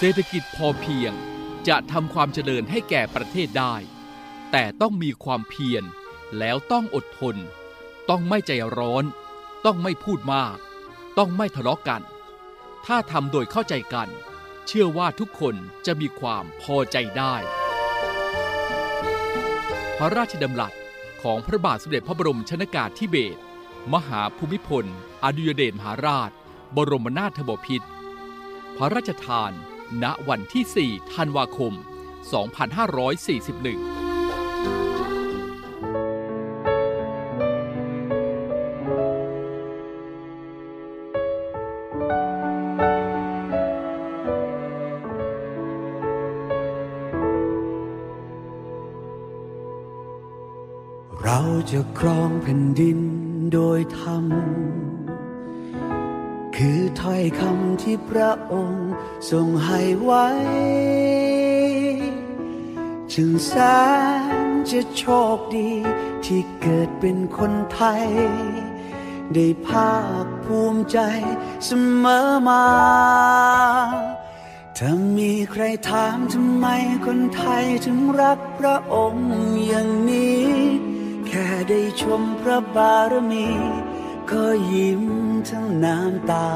เศรษฐกิจพอเพียงจะทำความเจริญให้แก่ประเทศได้ แต่ต้องมีความเพียร แล้วต้องอดทน ต้องไม่ใจร้อน ต้องไม่พูดมาก ต้องไม่ทะเลาะกัน ถ้าทำโดยเข้าใจกัน เชื่อว่าทุกคนจะมีความพอใจได้ พระราชดำรัสของพระบาทสมเด็จพระบรมชนากาธิเบศรมหาภูมิพล อดุยเดชมหาราช บรมนาถบพิตรพระราชทาน ณวันที่ 4 ธันวาคม 2541เราจะครองแผ่นดินโดยธรรม ถ้อยคำที่พระองค์ทรงให้ไว้ จึงแสนจะโชคดีที่เกิดเป็นคนไทย ได้ภาคภูมิใจเสมอมา ถ้ามีใครถามทำไมคนไทยถึงรักพระองค์อย่างนี้ แค่ได้ชมพระบารมี ก็ยิ้ม ทั้งน้ำตา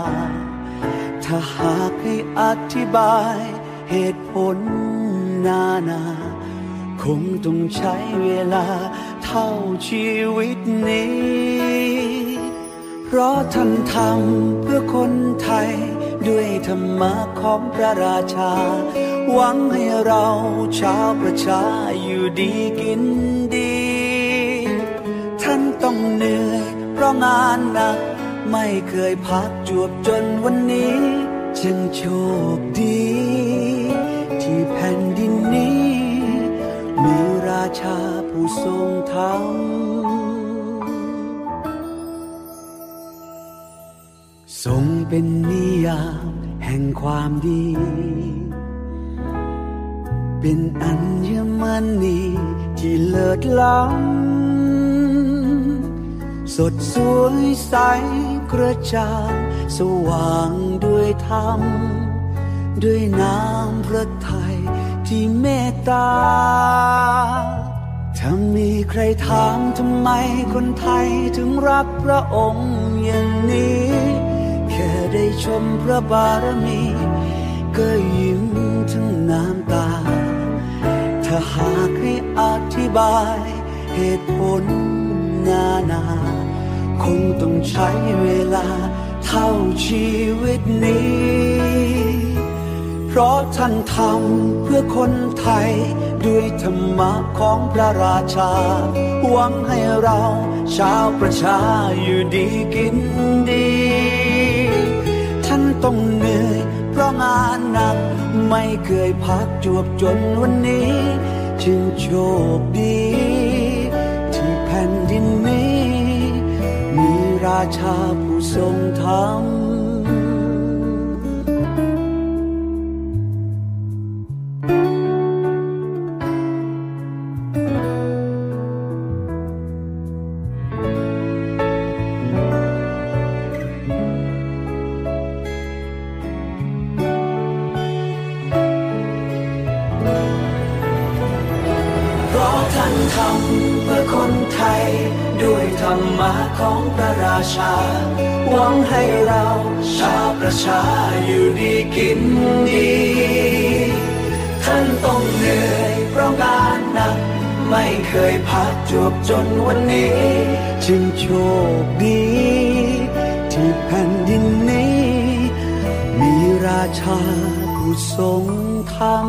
ถ้าหากให้อธิบายเหตุผลนานา คงต้องใช้เวลาเท่าชีวิตนี้ เพราะท่านทำเพื่อคนไทย ด้วยธรรมะของพระราชา หวังให้เราชาวประชาอยู่ดีกินดี ท่านต้องเหนื่อยเพราะงานหนัก ไม่เคยพักจวบจนวันนี้จึงโชคดี ที่แผ่นดินนี้ มีราชาผู้ทรงธรรมทรงเป็นนิยามแห่งความดี เป็นอัญมณีที่เลิศล้ำสดสวยใส กระจ่างสว่างด้วยธรรม ด้วยน้ำพระทัยที่เมตตา ถ้ามีใครถามทำไมคนไทยถึงรักพระองค์อย่างนี้ แค่ได้ชมพระบารมี ก็ยิ้มทั้งน้ำตา ถ้าหากให้อธิบายเหตุผลนานา คงต้องใช้เวลาเท่าชีวิตนี้ เพราะท่านทำเพื่อคนไทย ด้วยธรรมะของพระราชา หวังให้เราชาวประชาอยู่ดีกินดี ท่านต้องเหนื่อยเพราะงานหนัก ไม่เคยพักจวบจนวันนี้ จึงโชคดี มีราชา ของพระราชา หวังให้เราชาวประชาอยู่ดีกินดี ท่านต้องเหนื่อยเพราะงานหนัก ไม่เคยพักจวบจนวันนี้ จึงโชคดี ที่แผ่นดินนี้ มีราชาผู้ทรงธรรม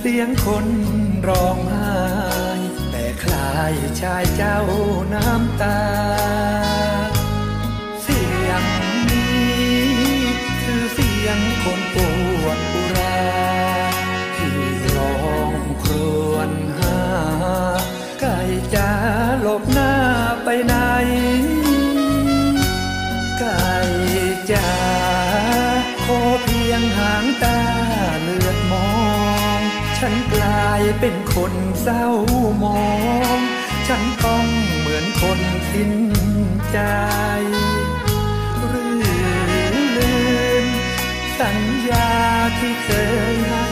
เสียงคน เป็นคนเศร้ามอง ฉันต้องเหมือนคนสิ้นใจหรือลืมสัญญาที่เคยให้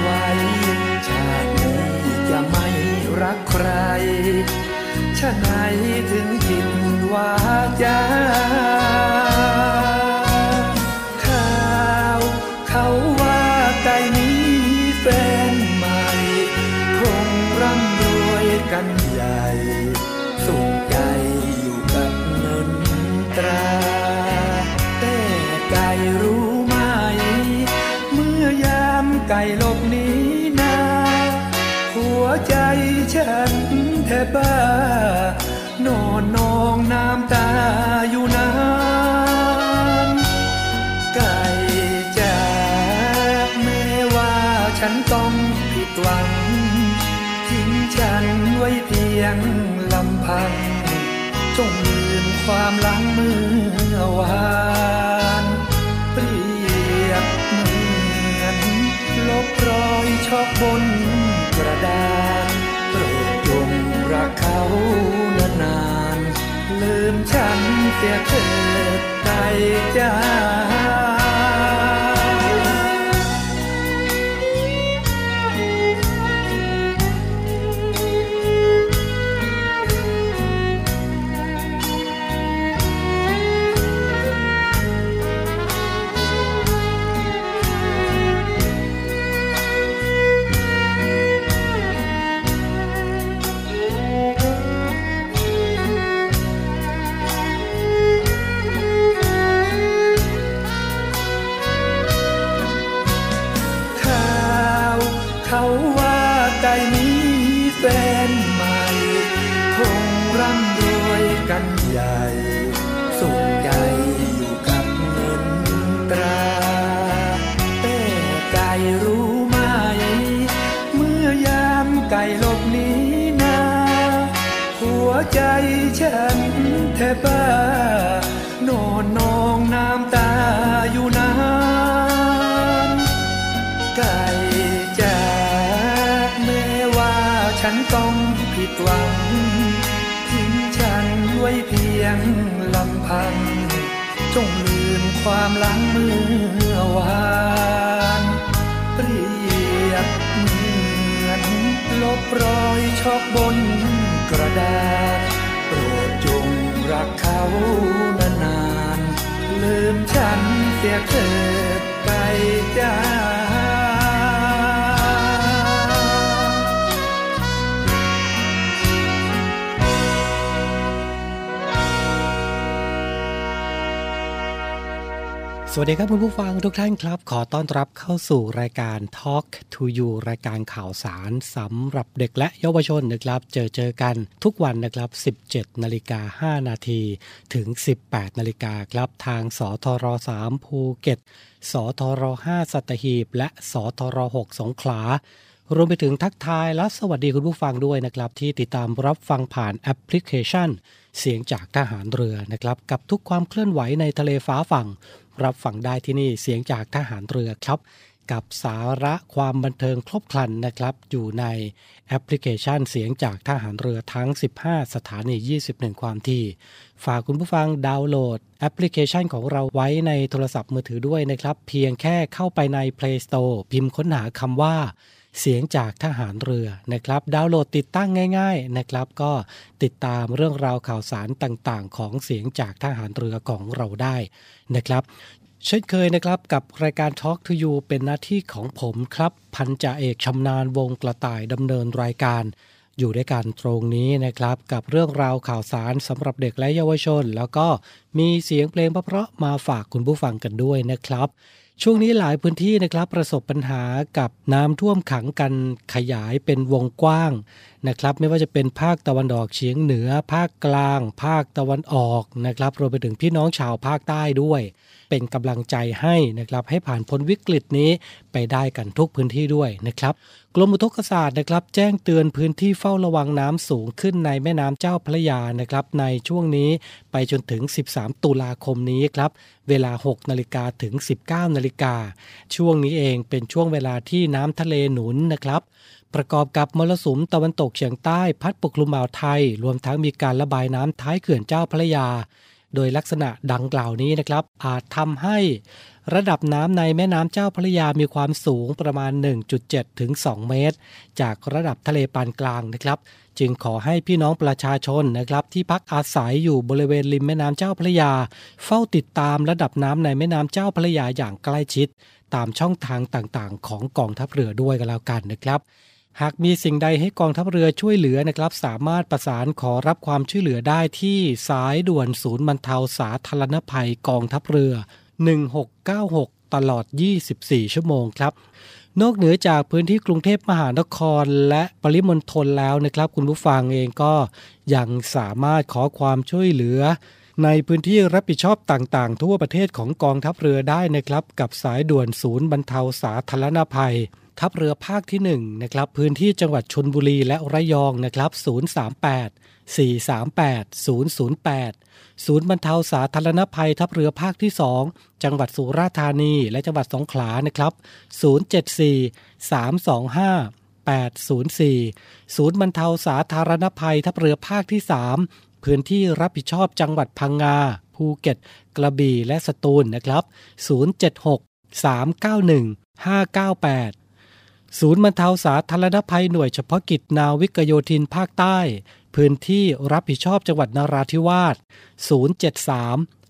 ไว้ ชาตินี้จะไม่รักใครชะไหนถึงผิดวาจา บบ้า นอนนองน้ำตาอยู่นานไก่จ๋าแม้ว่าฉันต้องผิดหวังทิ้งฉันไว้เพียงลำพัง จงลืมความหลังเมื่อวานเปรียบเหมือนลบรอยชอกบนกระดาน เขานานลืมฉันเสียเถิดใจจ้า วัสดีครับคุณผู้ฟังทุกท่านครับ ขอต้อนรับเข้าสู่รายการ Talk to You รายการข่าวสารสำหรับเด็กและเยาวชนนะครับ เจอเจอกันทุกวันนะครับ 17นาฬิกา5นาทีถึง 18นาฬิกาครับทางสทร3ภูเก็ต สทร5สัตหีบ และสทร6สงขลา รวมไปถึงทักทายและสวัสดีคุณผู้ฟังด้วยนะครับ ที่ติดตามรับฟังผ่านแอปพลิเคชัน เสียงจากทหารเรือนะครับ กับทุกความเคลื่อนไหวในทะเลฟ้าฝั่ง รับฟังได้ที่นี่เสียงจากทหารเรือครับ กับสาระความบันเทิงครบครันนะครับ อยู่ในแอปพลิเคชันเสียงจากทหารเรือทั้ง 15 สถานี 21 ความที่ ฝากคุณผู้ฟังดาวน์โหลดแอปพลิเคชันของเราไว้ในโทรศัพท์มือถือด้วยนะครับ เพียงแค่เข้าไปใน Play Store พิมพ์ค้นหาคำว่า เสียงจากทหารเรือนะครับ ดาวน์โหลดติดตั้งง่าย ๆนะครับ ก็ติดตามเรื่องราวข่าวสารต่างๆ ของเสียงจากทหารเรือของเราได้นะครับเช่นเคยนะครับกับรายการ Talk to You เป็นหน้าที่ของผมครับ พันจ่าเอกชำนาญวงกระต่ายดำเนินรายการ อยู่ด้วยกันตรงนี้นะครับ กับเรื่องราวข่าวสารสำหรับเด็กและเยาวชน แล้วก็มีเสียงเพลงเพราะๆมาฝากคุณผู้ฟังกันด้วยนะครับ ช่วงนี้หลายพื้นที่นะครับประสบปัญหากับน้ำท่วมขังกันขยายเป็นวงกว้าง นะครับไม่ว่าจะเป็นภาคตะวันออกเฉียงเหนือ ภาคกลาง ภาคตะวันออกนะครับรวมไปถึงพี่น้องชาวภาคใต้ด้วย เป็นกำลังใจให้นะครับให้ผ่านพ้นวิกฤตนี้ไปได้กันทุกพื้นที่ด้วยนะครับกรมอุทกศาสตร์นะครับแจ้งเตือนพื้นที่เฝ้าระวังน้ำสูงขึ้นในแม่น้ำเจ้าพระยานะครับในช่วงนี้ไปจนถึง 13 ตุลาคมนี้ครับเวลา 6 นาฬิกาถึง 19 นาฬิกาช่วงนี้เองเป็นช่วงเวลาที่น้ำทะเลหนุนนะครับ ประกอบกับมรสุมตะวันตกเฉียงใต้พัดปกคลุมอ่าวไทย รวมทั้งมีการระบายน้ำท้ายเขื่อนเจ้าพระยา โดยลักษณะดังกล่าวนี้นะครับ อาจทำให้ระดับน้ำในแม่น้ำเจ้าพระยามีความสูงประมาณ 1.7 ถึง 2 เมตร จากระดับทะเลปานกลางนะครับ จึงขอให้พี่น้องประชาชนนะครับ ที่พักอาศัยอยู่บริเวณริมแม่น้ำเจ้าพระยา เฝ้าติดตามระดับน้ำในแม่น้ำเจ้าพระยาอย่างใกล้ชิด ตามช่องทางต่างๆ ของกองทัพเรือด้วยกันแล้วกันนะครับ หากมีสิ่งใดให้กองทัพเรือช่วยเหลือนะครับ สามารถประสานขอรับความช่วยเหลือได้ที่สายด่วนศูนย์บรรเทาสาธารณภัยกองทัพเรือ 1696 ตลอด 24 ชั่วโมงครับ นอกเหนือจากพื้นที่กรุงเทพมหานครและปริมณฑลแล้วนะครับ คุณผู้ฟังเองก็ยังสามารถขอความช่วยเหลือ ในพื้นที่รับผิดชอบต่างๆ ทั่วประเทศของกองทัพเรือได้นะครับ กับสายด่วนศูนย์บรรเทาสาธารณภัย ทัพเรือภาคที่1นะครับพื้นที่จังหวัดชนบุรีและระยองนะครับ 038 438 008 ศูนย์บรรเทาสาธารณภัยทัพเรือภาคที่ 2 จังหวัดสุราษฎร์ธานีและจังหวัดสงขลานะครับ 074 325 804 ศูนย์บรรเทาสาธารณภัยทัพเรือภาคที่ 3 พื้นที่รับผิดชอบจังหวัดพังงา ภูเก็ต กระบี่และสตูลนะครับ 076 391 598 ศูนย์บรรเทาสาธารณภัยหน่วยเฉพาะกิจนาวิกโยธินภาคใต้ พื้นที่รับผิดชอบจังหวัดนราธิวาส 073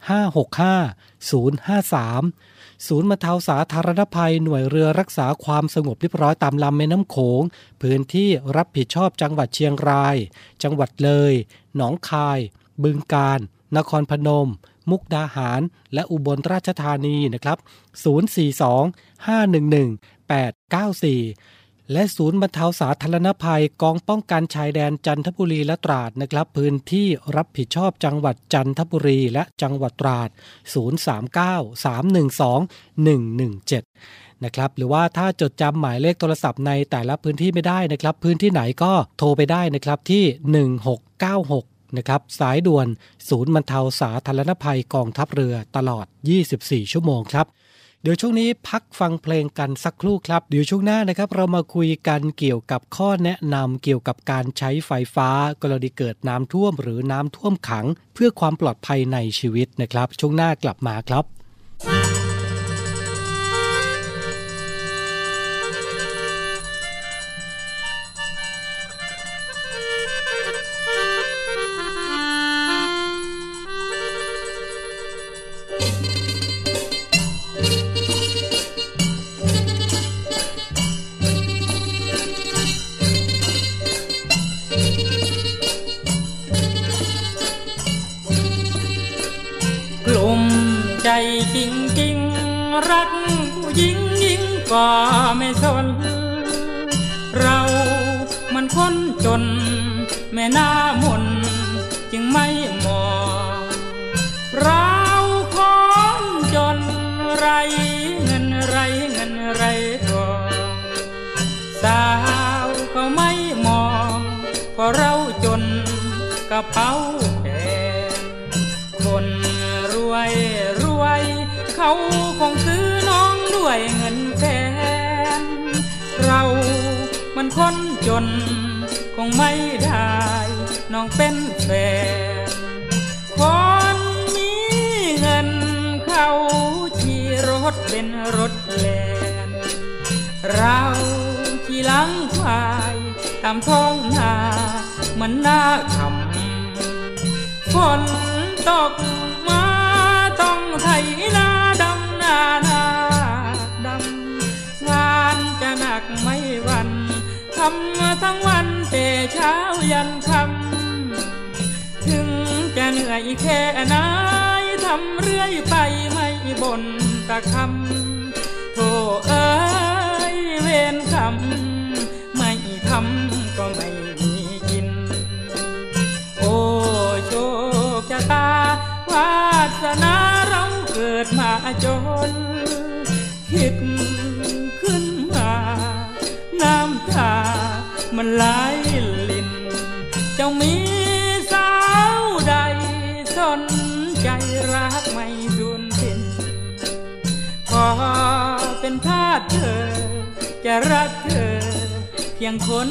565 053 ศูนย์บรรเทาสาธารณภัยหน่วยเรือรักษาความสงบเรียบร้อยตามลำแม่น้ำโขง พื้นที่รับผิดชอบจังหวัดเชียงราย จังหวัดเลย หนองคาย บึงกาฬ นครพนม มุกดาหาร และอุบลราชธานีนะครับ 042 511 894 และศูนย์บรรเทาสาธารณภัยกองป้องกันชายแดนจันทบุรีและตราดนะครับ พื้นที่รับผิดชอบจังหวัดจันทบุรีและจังหวัดตราด 039 312 117นะครับหรือว่าถ้าจดจำหมายเลขโทรศัพท์ในแต่ละพื้นที่ไม่ได้นะครับ พื้นที่ไหนก็โทรไปได้นะครับที่ 1696 นะครับ สายด่วนศูนย์บรรเทาสาธารณภัยกองทัพเรือตลอด 24 ชั่วโมงครับ ดี๋ยวช่วงนี้พักฟังเพลงกันสักครู่ครับ เดี๋ยวช่วงหน้านะครับ เรามาคุยกันเกี่ยวกับข้อแนะนำเกี่ยวกับการใช้ไฟฟ้ากรณีเกิดน้ำท่วมหรือน้ำท่วมขัง เพื่อความปลอดภัยในชีวิตนะครับ ช่วงหน้ากลับมาครับ กว่าไม่สน เรามันคนจน แม่หน้ามนจึงไม่มองเราคนจนไรเงินไรเงินไรทองสาวเขาไม่มองเพราะเราจนกระเป๋าแพงคนรวยรวย เขาคงซื้อน้องด้วยเงินแสน เรามันคนจน คงไม่ได้ น้องเป็นแฟน คนมีเงินเขาขี่รถเป็นรถแลน เราขี่ลังควายตามท้องนาเหมันหน้าคำฝนตก ไอยแค่ไหนทำเรื่อยไปไม่บ่นตะคำโธ่เอ้ยเวรคำไม่ทำก็ไม่มีกิน โอ้โชคชะตาวาสนาเราเกิดมาจน คิดขึ้นมา น้ำตามันไหลลินเจ้ามี เธอ จะรักเธอ เพียงคน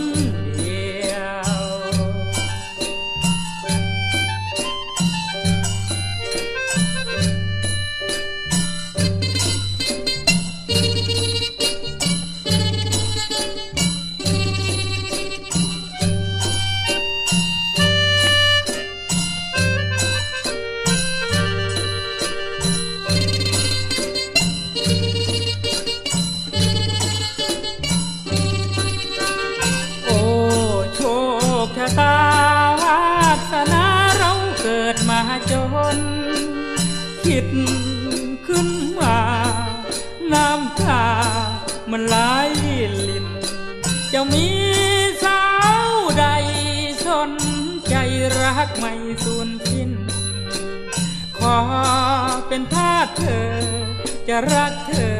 จะรักเธอ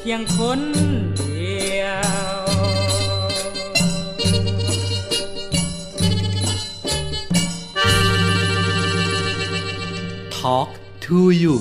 เพียงคนเดียว Talk to you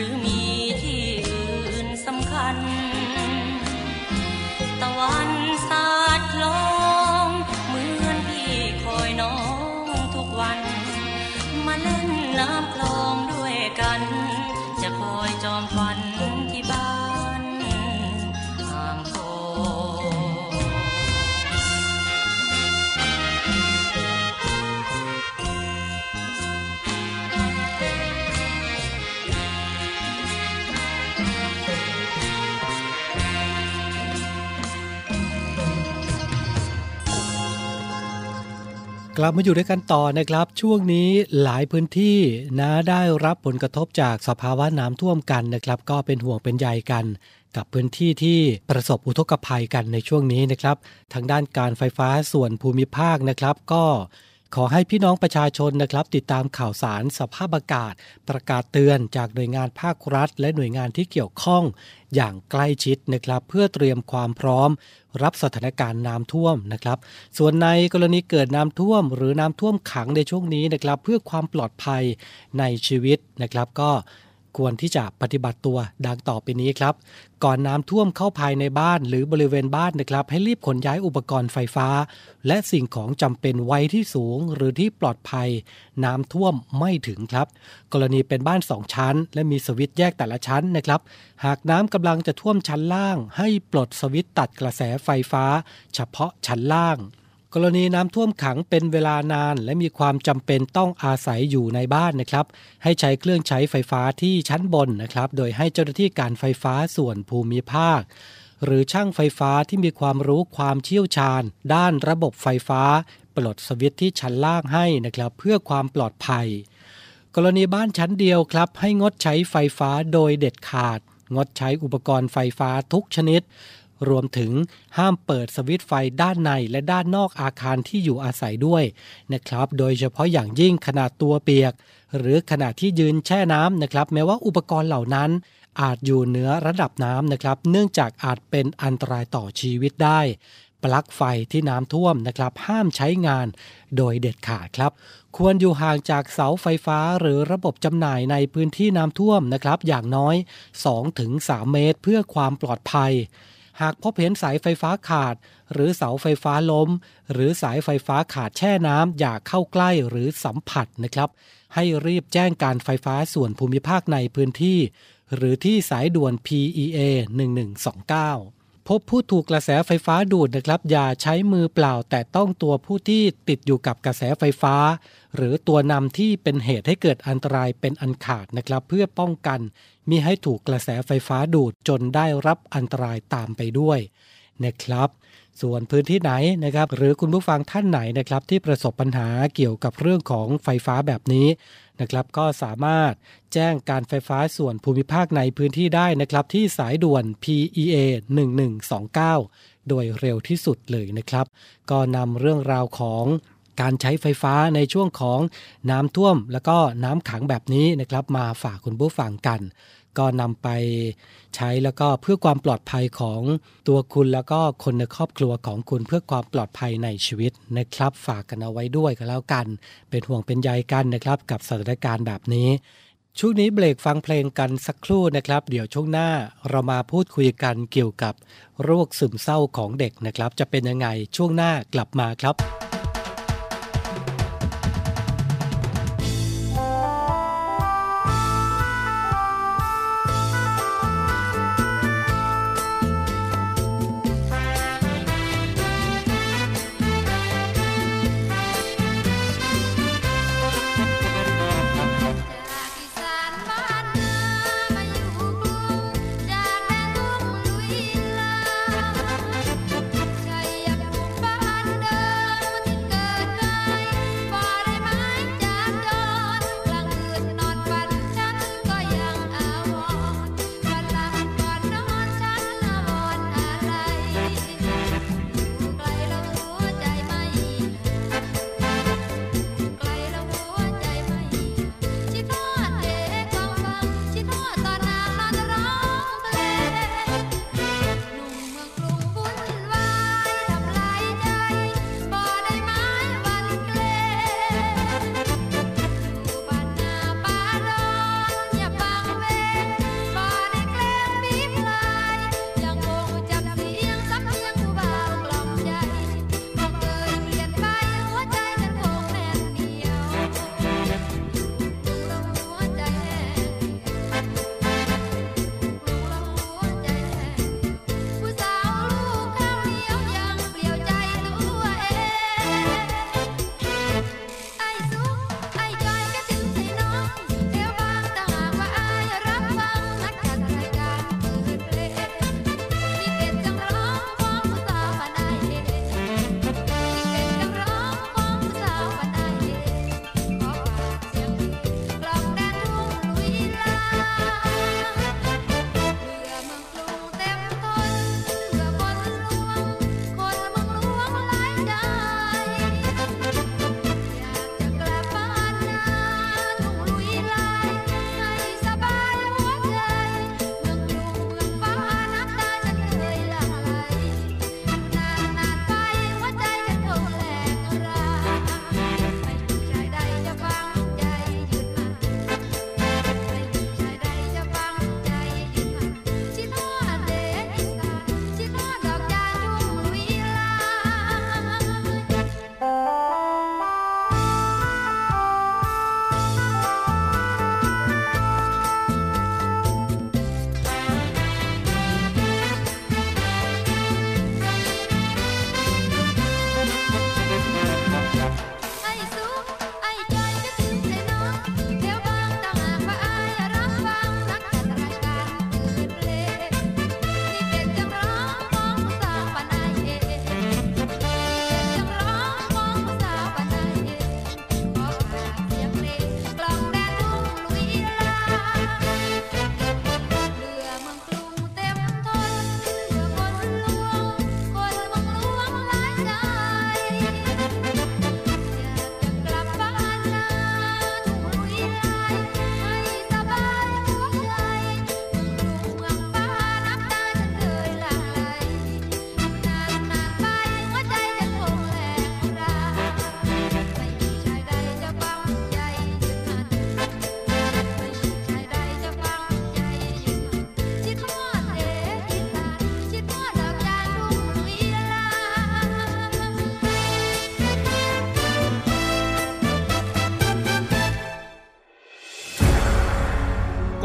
รือมี กลับมาอยู่ด้วยกันต่อนะครับ ช่วงนี้หลายพื้นที่นะได้รับผลกระทบจากสภาวะน้ำท่วมกันนะครับ ก็เป็นห่วงเป็นใยกัน กับพื้นที่ที่ประสบอุทกภัยกันในช่วงนี้นะครับ ทางด้านการไฟฟ้าส่วนภูมิภาคนะครับ ก็ขอให้พี่น้องประชาชนนะครับ ติดตามข่าวสารสภาพอากาศ ประกาศเตือนจากหน่วยงานภาครัฐ และหน่วยงานที่เกี่ยวข้อง อย่างใกล้ชิดนะครับ เพื่อเตรียมความพร้อม รับสถานการณ์น้ำท่วมนะครับ ส่วนในกรณีเกิดน้ำท่วม หรือน้ำท่วมขังในช่วงนี้นะครับ เพื่อความปลอดภัยในชีวิตนะครับ ก็ ควรที่จะปฏิบัติตัวดังต่อไปนี้ครับ ก่อนน้ำท่วมเข้าภายในบ้านหรือบริเวณบ้านนะครับ ให้รีบขนย้ายอุปกรณ์ไฟฟ้า และสิ่งของจำเป็นไว้ที่สูงหรือที่ปลอดภัย น้ำท่วมไม่ถึงครับ กรณีเป็นบ้านสองชั้น และมีสวิตแยกแต่ละชั้นนะครับ หากน้ำกำลังจะท่วมชั้นล่าง ให้ปลดสวิตตัดกระแสไฟฟ้า เฉพาะชั้นล่าง กรณีน้ำท่วมขังเป็นเวลานาน และมีความจำเป็นต้องอาศัยอยู่ในบ้านนะครับ ให้ใช้เครื่องใช้ไฟฟ้าที่ชั้นบนนะครับ โดยให้เจ้าหน้าที่การไฟฟ้าส่วนภูมิภาค หรือช่างไฟฟ้าที่มีความรู้ความเชี่ยวชาญ ด้านระบบไฟฟ้า ปลดสวิตช์ที่ชั้นล่างให้นะครับ เพื่อความปลอดภัย กรณีบ้านชั้นเดียวครับ ให้งดใช้ไฟฟ้าโดยเด็ดขาด งดใช้อุปกรณ์ไฟฟ้าทุกชนิด รวมถึงห้ามเปิดสวิตไฟด้านในและด้านนอกอาคารที่อยู่อาศัยด้วยนะครับ โดยเฉพาะอย่างยิ่งขนาดตัวเปียก หรือขณะที่ยืนแช่น้ำนะครับ แม้ว่าอุปกรณ์เหล่านั้น อาจอยู่เหนือระดับน้ำนะครับ เนื่องจากอาจเป็นอันตรายต่อชีวิตได้ ปลั๊กไฟที่น้ำท่วมนะครับ ห้ามใช้งานโดยเด็ดขาดครับ ควรอยู่ห่างจากเสาไฟฟ้าหรือระบบจำหน่ายในพื้นที่น้ำท่วมนะครับ อย่างน้อย 2-3 เมตร เพื่อความปลอดภัย หากพบเห็นสายไฟฟ้าขาด หรือเสาไฟฟ้าล้ม หรือสายไฟฟ้าขาดแช่น้ำอย่าเข้าใกล้หรือสัมผัสนะครับ ให้รีบแจ้งการไฟฟ้าส่วนภูมิภาคในพื้นที่ หรือที่สายด่วน PEA 1129พบผู้ถูกกระแสไฟฟ้าดูดนะครับ อย่าใช้มือเปล่า แต่ต้องตัวผู้ที่ติดอยู่กับกระแสไฟฟ้า หรือตัวนำที่เป็นเหตุให้เกิดอันตรายเป็นอันขาดนะครับ เพื่อป้องกัน มิให้ถูกกระแสไฟฟ้าดูดจนได้รับอันตรายตามไปด้วยนะครับส่วนพื้นที่ไหนนะครับหรือคุณผู้ฟังท่านไหนนะครับที่ประสบปัญหาเกี่ยวกับเรื่องของไฟฟ้าแบบนี้นะครับก็สามารถแจ้งการไฟฟ้าส่วนภูมิภาคในพื้นที่ได้นะครับที่สายด่วน PEA 1129 โดยเร็วที่สุดเลยนะครับ ก็นำเรื่องราวของการใช้ไฟฟ้าในช่วงของน้ำท่วม แล้วก็น้ำขังแบบนี้นะครับมาฝากคุณผู้ฟังกัน ก็นำไปใช้แล้วก็เพื่อความปลอดภัยของตัวคุณแล้วก็คนในครอบครัวของคุณเพื่อความปลอดภัยในชีวิตนะครับ ฝากกันเอาไว้ด้วยกันแล้วกัน เป็นห่วงเป็นใยกันนะครับ กับสถานการณ์แบบนี้ ช่วงนี้เบรกฟังเพลงกันสักครู่นะครับ เดี๋ยวช่วงหน้าเรามาพูดคุยกันเกี่ยวกับโรคซึมเศร้าของเด็กนะครับ จะเป็นยังไงช่วงหน้ากลับมาครับ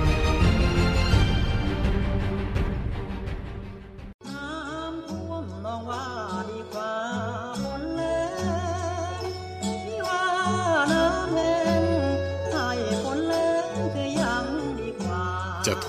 4584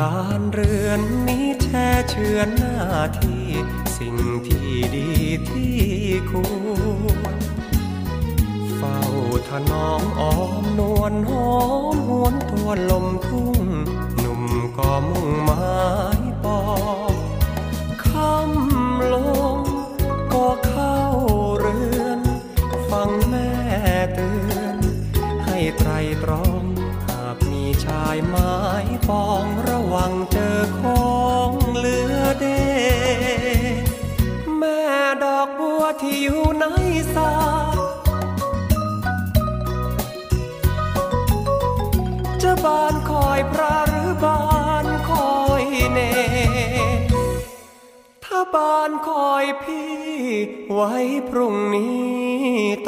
การเรือนนี้แช่เชือนหน้าที่สิ่งที่ดีที่ควรเฝ้าถนอมอ้อมนวลหอมหวนตัวลม สาจะบานคอยพระหรือบานคอยเน ถ้าบานคอยพี่ ไว้พรุ่งนี้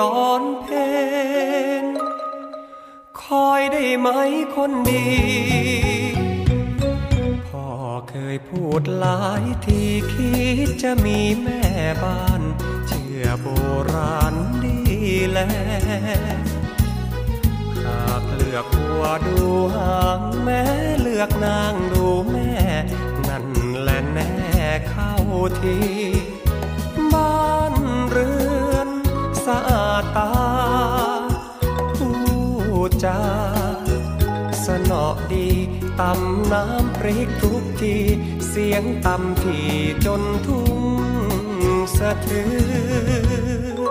ตอนเพนคอยได้ไหมคนดีพ่อเคยพูดหลายทีคิดจะมีแม่บ้าน โบราณดีแล หากเลือกหัวดูหางแม่เลือกนางดูแม่ นั่นแหละแน่เข้าทีบ้านเรือนสะอาดตาผู้จาสนอดีตำน้ำพริกทุกที เสียงตำที่จนทุ่งะเทือน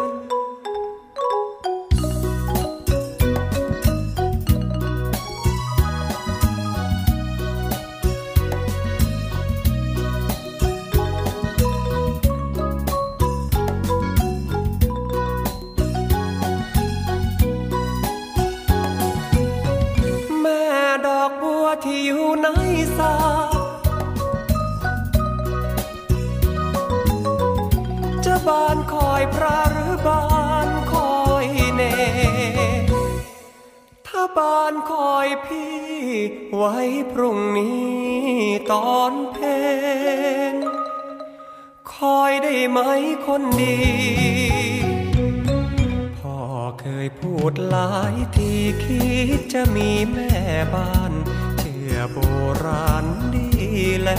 ายพระหรือบานคอยเน ถ้าบานคอยพี่ ไว้พรุ่งนี้ตอนเพนคอยได้ไหมคนดี พ่อเคยพูดหลายทีคิดจะมีแม่บ้าน เชื่อโบราณดีแล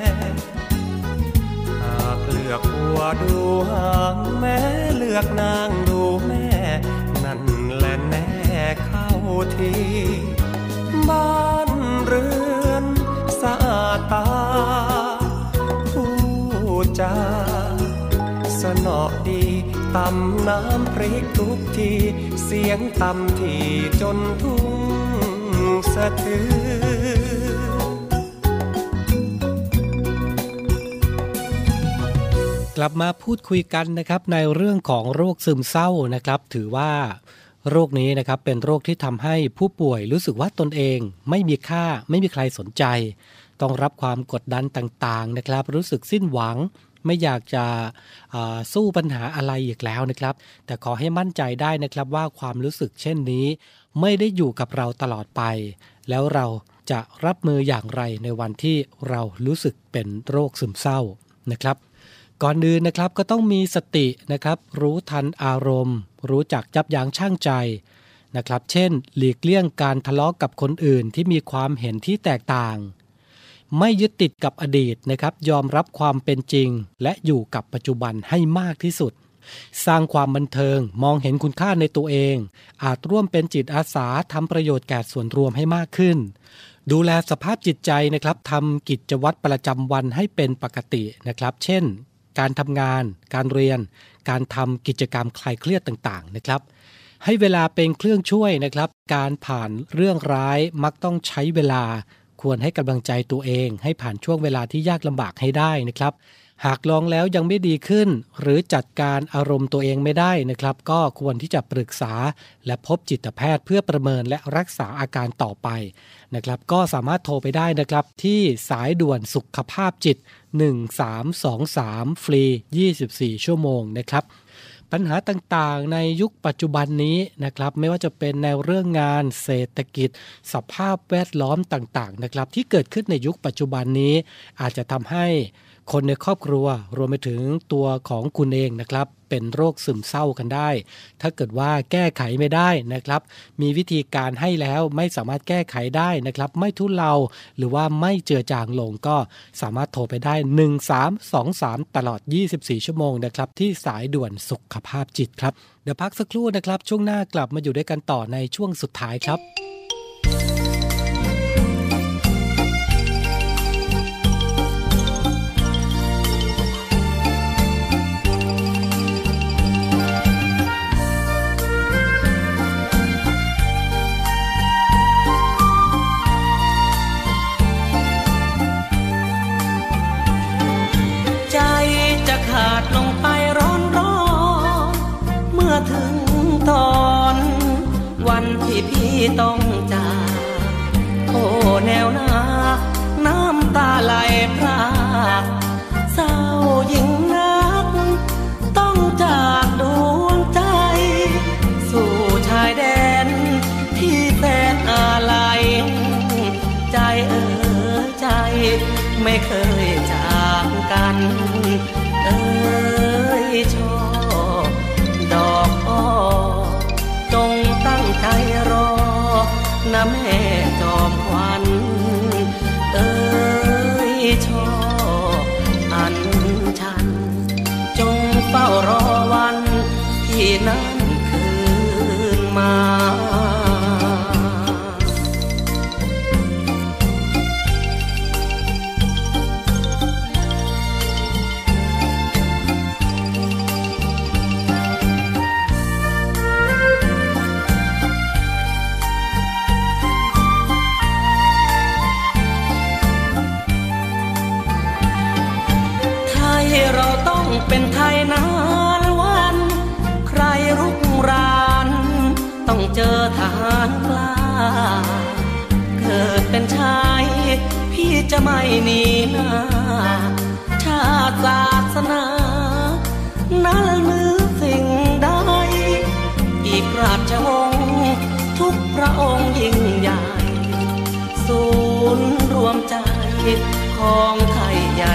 หากเลือกหัวดูหางแม่เลือกนางดูแม่ นั่นแหละแน่เข้าทีบ้านเรือนสะอาดตาผู้จาสนอดีตำน้ำพริกทุกที เสียงตำที่จนทุ่งสะเทือน กลับมาพูดคุยกันนะครับในเรื่องของโรคซึมเศร้านะครับ ถือว่าโรคนี้นะครับเป็นโรคที่ทำให้ผู้ป่วยรู้สึกว่าตนเอง ไม่มีค่าไม่มีใครสนใจ ต้องรับความกดดันต่างๆนะครับ รู้สึกสิ้นหวังไม่อยากจะสู้ปัญหาอะไรอีกแล้วนะครับ แต่ขอให้มั่นใจได้นะครับว่าความรู้สึกเช่นนี้ ไม่ได้อยู่กับเราตลอดไป แล้วเราจะรับมืออย่างไรในวันที่เรารู้สึกเป็นโรคซึมเศร้านะครับ ก่อนอื่นนะครับก็ต้องมีสตินะครับรู้ทันอารมณ์ รู้จักจับยั้งชั่งใจนะครับ เช่น หลีกเลี่ยงการทะเลาะกกับคนอื่นที่มีความเห็นที่แตกต่าง ไม่ยึดติดกับอดีตนะครับ ยอมรับความเป็นจริง และอยู่กับปัจจุบันให้มากที่สุด สร้างความบันเทิงมองเห็นคุณค่าในตัวเอง อาจร่วมเป็นจิตอาสาทำประโยชน์แก่ส่วนรวมให้มากขึ้นดูแลสภาพจิตใจนะครับทำกิจวัตรประจำวันให้เป็นปกตินะครับ เช่น การทำงาน การเรียน การทำกิจกรรมคลายเครียดต่างๆนะครับ ให้เวลาเป็นเครื่องช่วยนะครับ การผ่านเรื่องร้ายมักต้องใช้เวลา ควรให้กำลังใจตัวเอง ให้ผ่านช่วงเวลาที่ยากลำบากให้ได้นะครับ หากลองแล้วยังไม่ดีขึ้น หรือจัดการอารมณ์ตัวเองไม่ได้นะครับ ก็ควรที่จะปรึกษา และพบจิตแพทย์เพื่อประเมินและรักษาอาการต่อไปนะครับ ก็สามารถโทรไปได้นะครับ ที่สายด่วนสุขภาพจิต 1323 ฟรี 24 ชั่วโมงนะครับปัญหาต่างๆ ในยุคปัจจุบันนี้นะครับ ไม่ว่าจะเป็นในเรื่องงานเศรษฐกิจ สภาพแวดล้อมต่างๆนะครับ ที่เกิดขึ้นในยุคปัจจุบันนี้ อาจจะทำให้ คนในครอบครัวรวมไปถึงตัวของคุณเองนะครับ เป็นโรคซึมเศร้ากันได้ ถ้าเกิดว่าแก้ไขไม่ได้นะครับ มีวิธีการให้แล้วไม่สามารถแก้ไขได้นะครับ ไม่ทุเลาหรือว่าไม่เจือจางลงก็สามารถโทรไปได้ 1323 ตลอด 24 ชั่วโมงนะครับ ที่สายด่วนสุขภาพจิตครับ เดี๋ยวพักสักครู่นะครับ ช่วงหน้ากลับมาอยู่ด้วยกันต่อในช่วงสุดท้ายครับ ต้อง ที่นั้น นีหน้าชาติศาสนา นั้นมือสิ่งใด อีกราชวงศ์ทุกพระองค์ยิ่งใหญ่ ศูนย์รวมใจของไทยใหญ่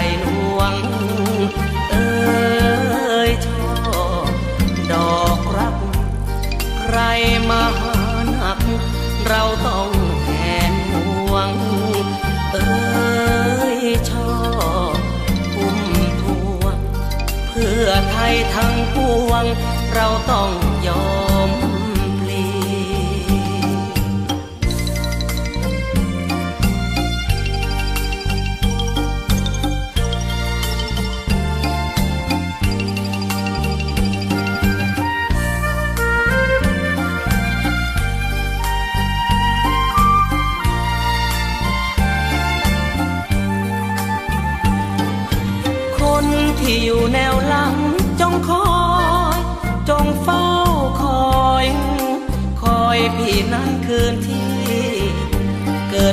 เราต้อง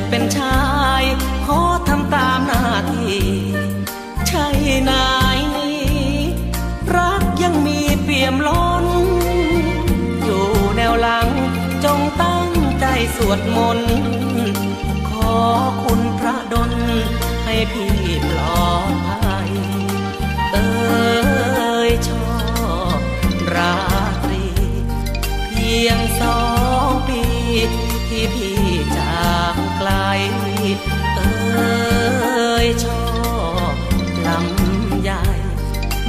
เป็นชาย ขอทำตามหน้าที่ใช่นายรักยังมีเปี่ยมล้น อยู่แนวหลังจงตั้งใจสวดมนต์ขอคุณพระดลให้พี่ปลอดภัยเอ้ย ยชอบลำใหญ่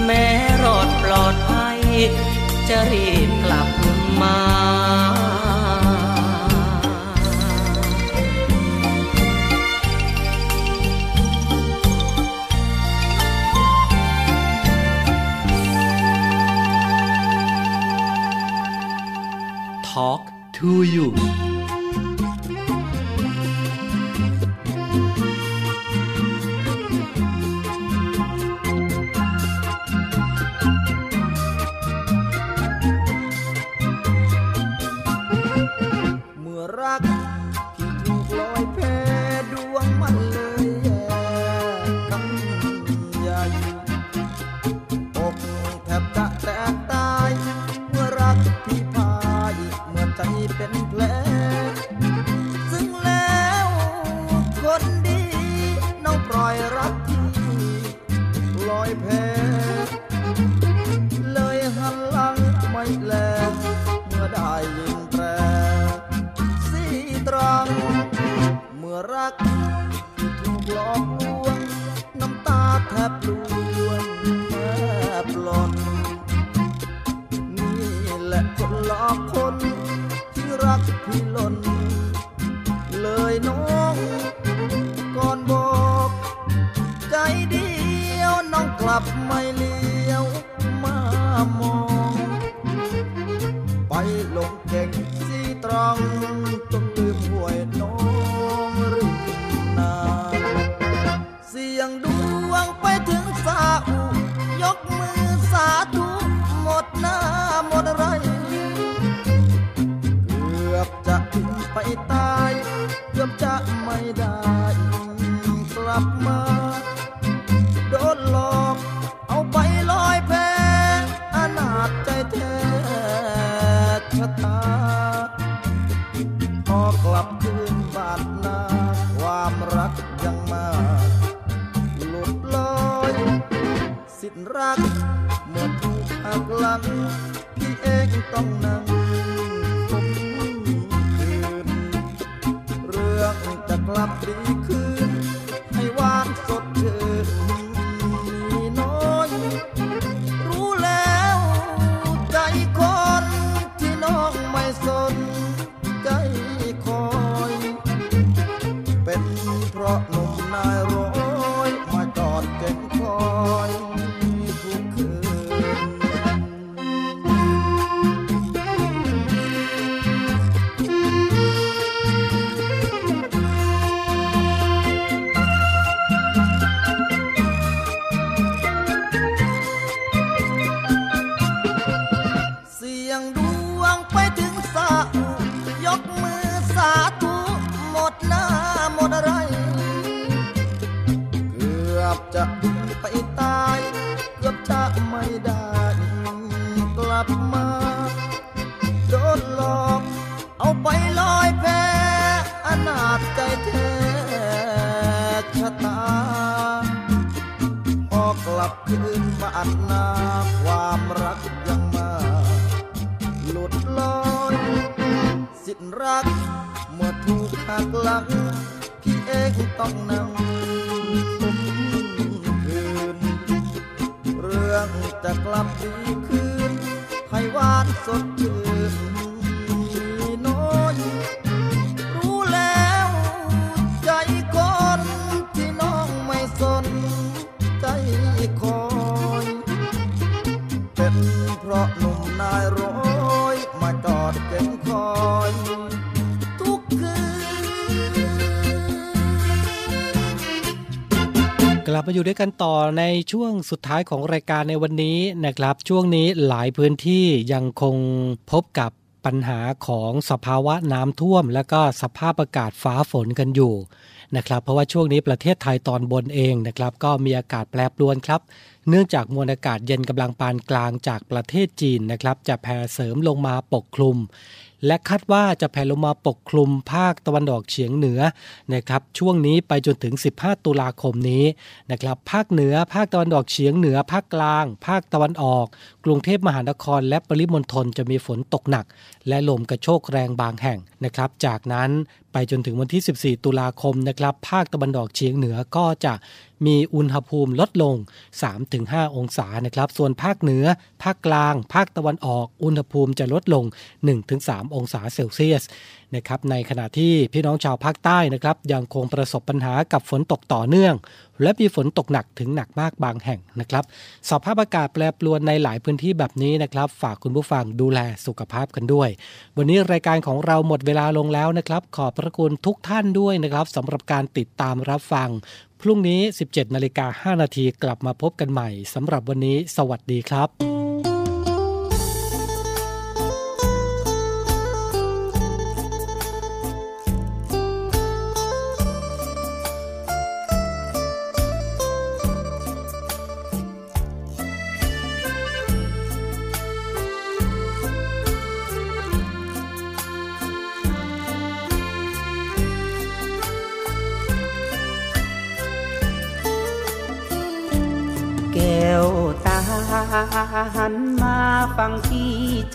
แม้รอดปลอดภัย จะรีบกลับมา Talk to you ที่หล่นเลยน้องก่อนบอก ใจเดียวน้องกลับไม่ลี ได้กลับมา โดนหลอก เอาไปลอยแพอนาจใจแท้ชะตา พอกลับคืนบ้านนาความรักยังมา หลุดลอย สิ้นรัก เมื่อถูกหักหลังพี่เองต้องนั่ง จะกลับดีคืนให้หวานสดชื่น ลับมาอยู่ด้วยกันต่อในช่วงสุดท้ายของรายการในวันนี้นะครับ ช่วงนี้หลายพื้นที่ยังคงพบกับปัญหาของสภาวะน้ำท่วม และก็สภาพอากาศฟ้าฝนกันอยู่นะครับเพราะว่าช่วงนี้ประเทศไทยตอนบนเองนะครับก็มีอากาศแปรปรวนครับ เนื่องจากมวลอากาศเย็นกำลังปานกลางจากประเทศจีนนะครับจะแผ่เสริมลงมาปกคลุม และคาดว่าจะแผ่ลงมาปกคลุมภาคตะวันออกเฉียงเหนือนะครับช่วงนี้ไปจนถึง 15 ตุลาคมนี้นะครับภาคเหนือ ภาคตะวันออกเฉียงเหนือ ภาคกลาง ภาคตะวันออก กรุงเทพมหานคร และปริมณฑลจะมีฝนตกหนัก และลมกระโชกแรงบางแห่งนะครับ จากนั้นไปจนถึงวันที่ 14 ตุลาคมนะครับ ภาคตะวันออกเฉียงเหนือก็จะมีอุณหภูมิลดลง 3-5 องศานะครับ ส่วนภาคเหนือ ภาคกลาง ภาคตะวันออก อุณหภูมิจะลดลง 1-3 องศาเซลเซียส นะครับในขณะที่พี่น้องชาวภาคใต้นะครับยังคงประสบปัญหากับฝนตกต่อเนื่อง และมีฝนตกหนักถึงหนักมากบางแห่งนะครับสภาพอากาศแปรปรวนในหลายพื้นที่แบบนี้นะครับ ฝากคุณผู้ฟังดูแลสุขภาพกันด้วย วันนี้รายการของเราหมดเวลาลงแล้วนะครับ ขอบพระคุณทุกท่านด้วยนะครับสำหรับการติดตามรับฟัง พรุ่งนี้ 17นาฬิกา5นาทีกลับมาพบกันใหม่สำหรับวันนี้ สวัสดีครับ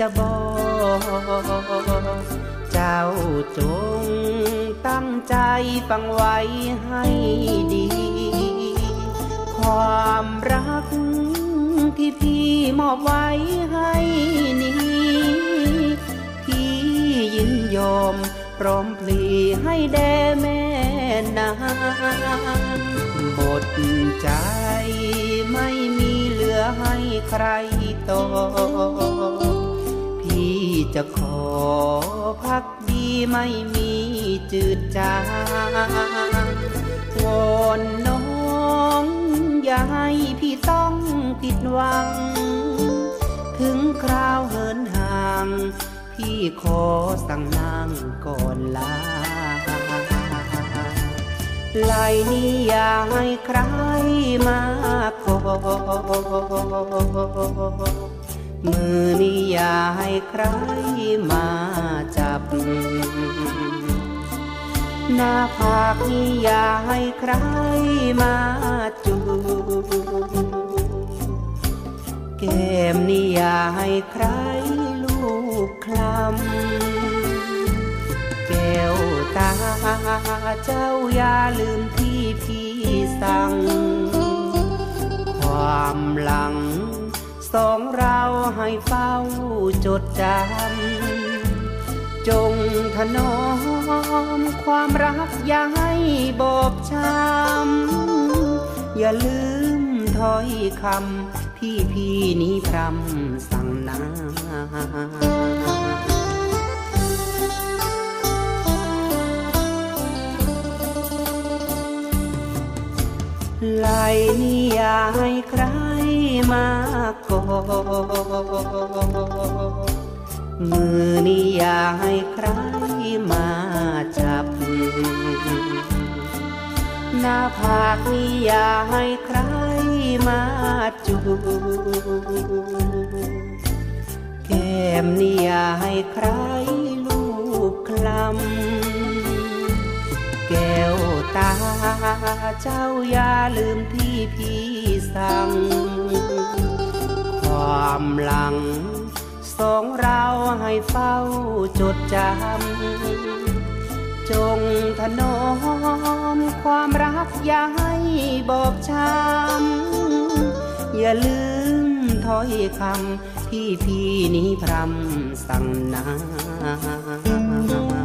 จะบอกเจ้าจงตั้งใจฟังไว้ให้ดี ความรักที่พี่มอบไว้ให้นี้พี่ยินยอมพร้อมพลีให้แด่แม่นางหมดใจไม่มีเหลือให้ใครต่อ จะขอพักดีไม่มีจืดจางวอนน้องอย่าให้พี่ต้องผิดหวัง ถึงคราวเหินห่าง พี่ขอสั่งนางก่อนลาไหลนี้อย่าให้ใครมาขอ มือนี้อย่าให้ใครมาจับ หน้าผากนี้อย่าให้ใครมาจูบแก้มนี่อย่าให้ใครลูกคลำแก้วตาเจ้าอย่าลืมที่พี่สั่ง ความหลัง สองเราให้เฝ้าจดจำ จงถนอมความรักอย่าให้บอบช้ำ อย่าลืมถ้อยคำพี่พี่นี้พรำสั่งนาไหลนี้อย่าให้คร มาก่อมือนี้อย่าให้ใครมาจับ หน้าผากนี้อย่าให้ใครมาจูบแก้มนี่อย่าให้ใครลูกคลำ แก้วตา เจ้าอย่าลืมที่พี่สั่ง ความหลัง สองเราให้เฝ้าจดจำ จงถนอมความรักอย่าให้บอบช้ำ อย่าลืมถ้อยคำที่พี่นี้พรำสั่งนาเรา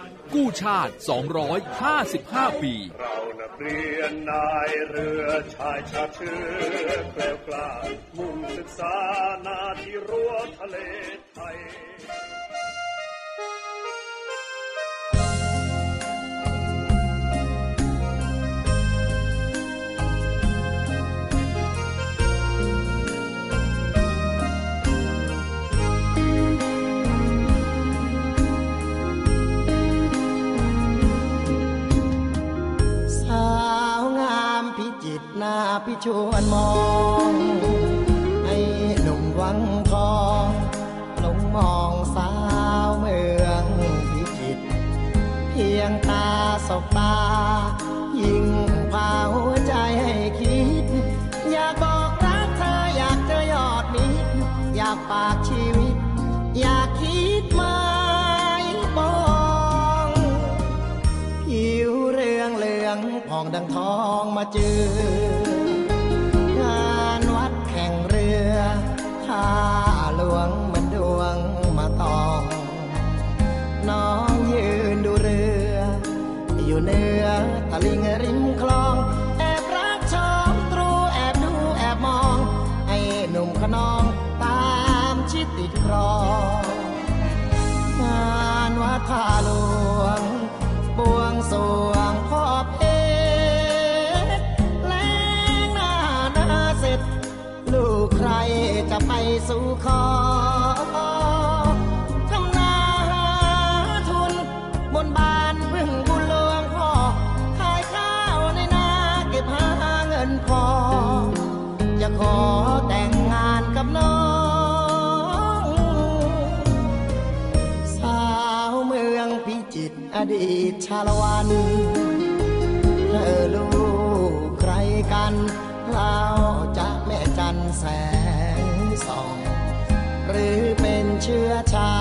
กู้ชาติ 255 ปี เรานักเรียนนายเรือชายชาเชื้อแกล้ากล้ามุ่งศึกษานาที่รั้วทะเลไทย พิชวนมอง ให้หนุ่มวังทองหลงมองสาวเมืองพิจิต เพียงตาสบตา ยิ่งพาหัวใจให้คิด อยากบอกรักเธออยากเจอยอดมิตรอยากฝากชีวิต อยากคิดมายปองผิวเรืองเหลืองผ่องดังทองมาเจอ เหนือตะลิงริมคล ดีตชาละวันเธอลูกใครกันเราจะแม่จันแสงส่อง หรือเป็นเชื้อชา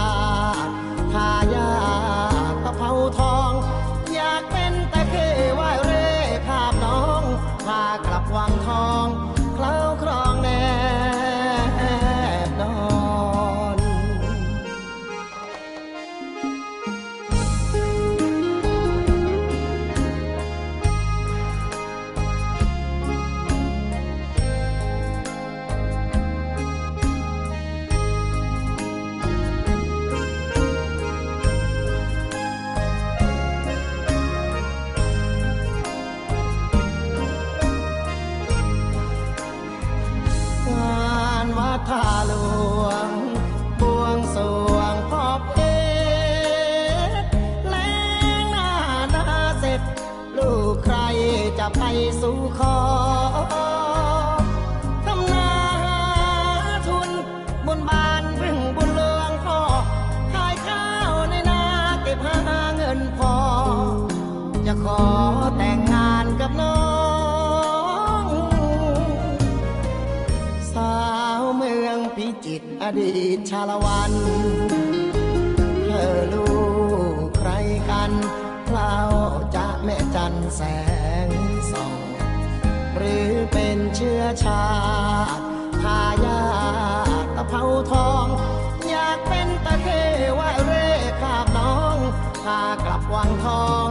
ชาละวันเธอลูกใครกันเราจะแม่จันแสงส่องหรือเป็นเชื้อชาติทายาตะเภาทอง อยากเป็นตะเคว่ายเร่ขาบน้องพากลับวังทอง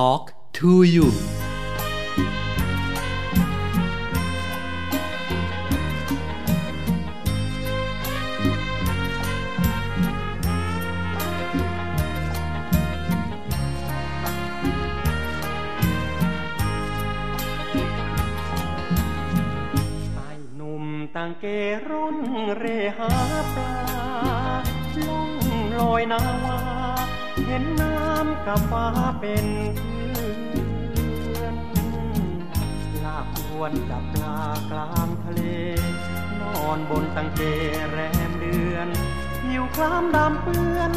Talk to you หนุ่มต่างเกร่นเรหาปลาล่องลอยนาวาเห็นน้ำกับฟ้าเป็น วนจับปลากลางทะเล นอนบนตังเกแรมเดือน หิวคล้ำดำเปื้อน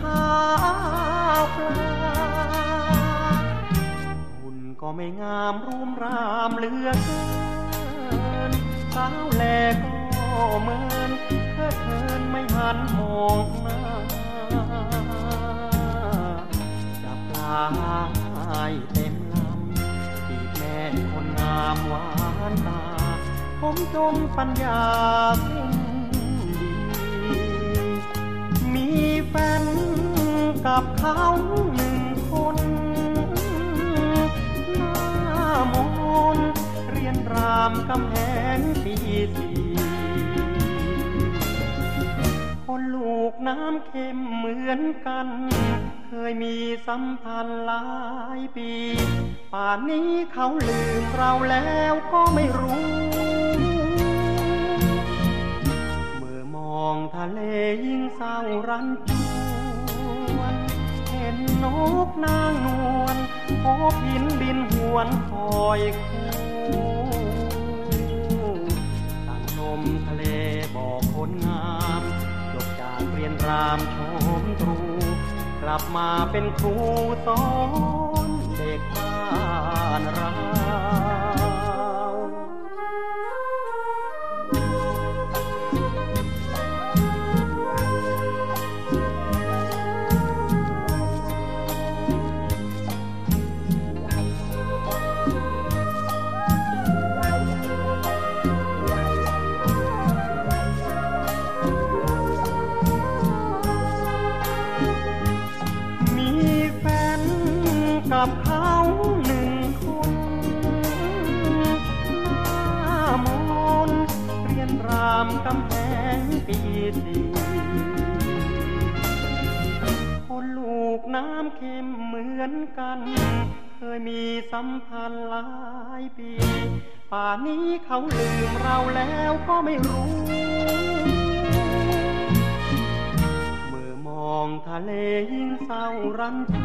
ขาวปลาหุ่นก็ไม่งามรูมรามเหลือเกินสาวแลก็เหมือนเธอเทินไม่หันมองหน้าจับลายเต็มลำที่แม่คนามหวานตา ผมจมปัญญาสิ้นดี มีแฟนกับเขาหนึ่งคนหน้ามนต์เรียนรามกำแหงปีสี่คนลูกน้ำเค็มเหมือนกัน เคยมีสัมพันธ์หลายปี ป่านนี้เขาลืมเราแล้วก็ไม่รู้ เมื่อมองทะเลยิ่งเศร้ารันจวน เห็นนกนางนวลพบหินบินหวนคอยคู่ตั้งลมทะเลบอกคนงามจบจากเรียนรามชมตรู กลับมาเป็นครูสอนเด็กบ้านเรา น้ำเค็มเหมือนกัน เคยมีสัมพันธ์หลายปี ป่านนี้เขาลืมเราแล้วก็ไม่รู้ เมื่อมองทะเลยิ่งเศร้ารันจ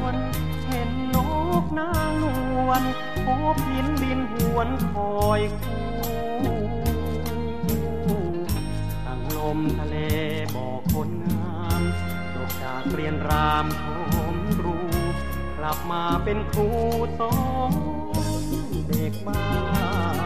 วน เห็นนกนางนวลพบหินบินหวนคอยคู่ตั้งลมทะเลบอกคน จากเรียนรามชมรูป กลับมาเป็นครูสอนเด็กบ้าน